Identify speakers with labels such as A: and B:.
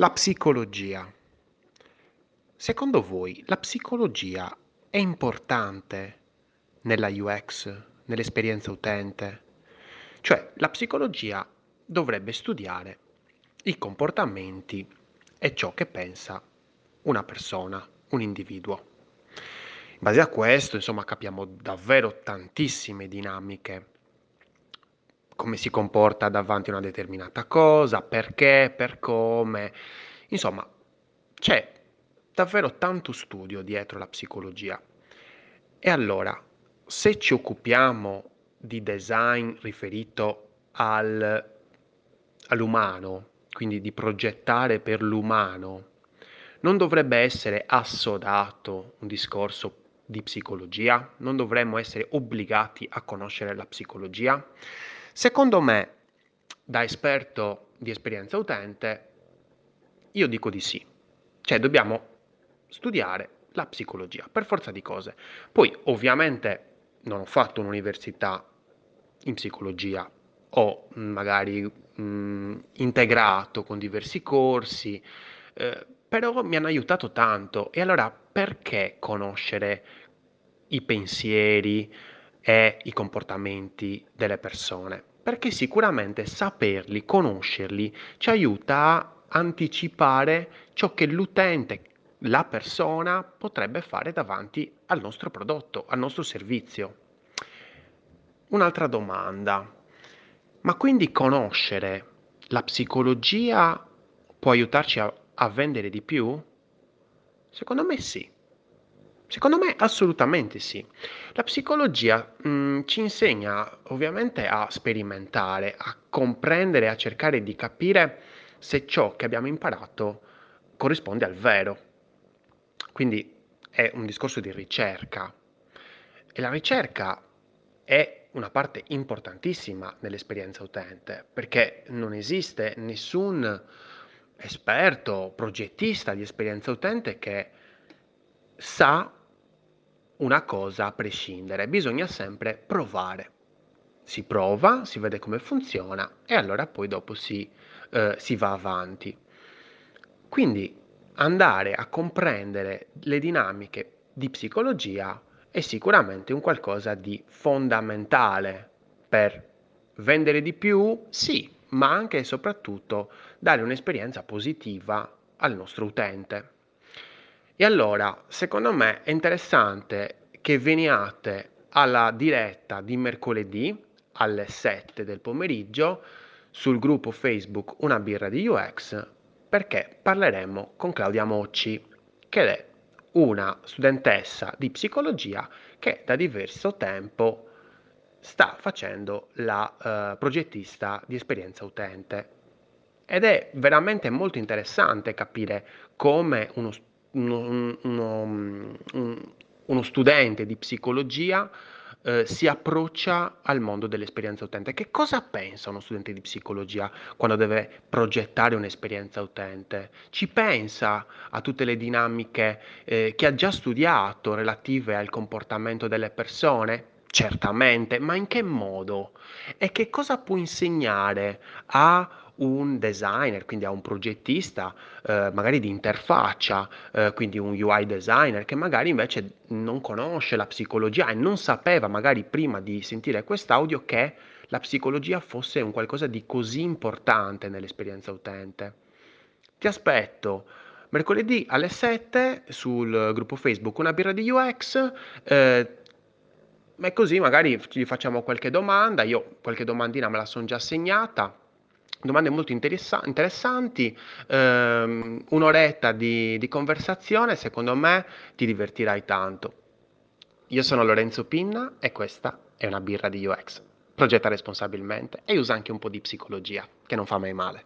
A: La psicologia. Secondo voi la psicologia è importante nella UX, nell'esperienza utente? Cioè la psicologia dovrebbe studiare i comportamenti e ciò che pensa una persona, un individuo. In base a questo, insomma, capiamo davvero tantissime dinamiche come si comporta davanti a una determinata cosa, perché, per come. Insomma, c'è davvero tanto studio dietro la psicologia. E allora, se ci occupiamo di design riferito al, all'umano, quindi di progettare per l'umano, non dovrebbe essere assodato un discorso di psicologia? Non dovremmo essere obbligati a conoscere la psicologia? Secondo me, da esperto di esperienza utente, io dico di sì. Cioè dobbiamo studiare la psicologia, per forza di cose. Poi, ovviamente, non ho fatto un'università in psicologia, ho magari mh, integrato con diversi corsi, eh, però mi hanno aiutato tanto. E allora perché conoscere i pensieri e i comportamenti delle persone? perché sicuramente saperli, conoscerli, ci aiuta a anticipare ciò che l'utente, la persona, potrebbe fare davanti al nostro prodotto, al nostro servizio. Un'altra domanda, ma quindi conoscere la psicologia può aiutarci a, a vendere di più? Secondo me sì. Secondo me assolutamente sì. La psicologia mh, mm, ci insegna ovviamente a sperimentare, a comprendere, a cercare di capire se ciò che abbiamo imparato corrisponde al vero. Quindi è un discorso di ricerca e la ricerca è una parte importantissima nell'esperienza utente perché non esiste nessun esperto, progettista di esperienza utente che sa una cosa a prescindere, bisogna sempre provare. Si prova, si vede come funziona e allora poi dopo si, eh, si va avanti. Quindi andare a comprendere le dinamiche di psicologia è sicuramente un qualcosa di fondamentale per vendere di più, sì, ma anche e soprattutto dare un'esperienza positiva al nostro utente. E allora, secondo me è interessante che veniate alla diretta di mercoledì alle 7 del pomeriggio sul gruppo Facebook Una birra di UX perché parleremo con Claudia Mocci, che è una studentessa di psicologia che da diverso tempo sta facendo la uh, progettista di esperienza utente. Ed è veramente molto interessante capire come uno studente uno, uno, uno studente di psicologia eh, si approccia al mondo dell'esperienza utente. Che cosa pensa uno studente di psicologia quando deve progettare un'esperienza utente? Ci pensa a tutte le dinamiche eh, che ha già studiato relative al comportamento delle persone? Certamente, ma in che modo? E che cosa può insegnare a un designer, quindi a un progettista eh, magari di interfaccia, eh, quindi un UI designer che magari invece non conosce la psicologia e non sapeva magari prima di sentire quest'audio che la psicologia fosse un qualcosa di così importante nell'esperienza utente. Ti aspetto mercoledì alle 7 sul gruppo Facebook Una birra di UX. Eh, e così magari ci facciamo qualche domanda, io qualche domandina me la sono già segnata domande molto interessa- interessanti, ehm, un'oretta di, di conversazione, secondo me ti divertirai tanto. Io sono Lorenzo Pinna e questa è una birra di UX. Progetta responsabilmente e usa anche un po' di psicologia, che non fa mai male.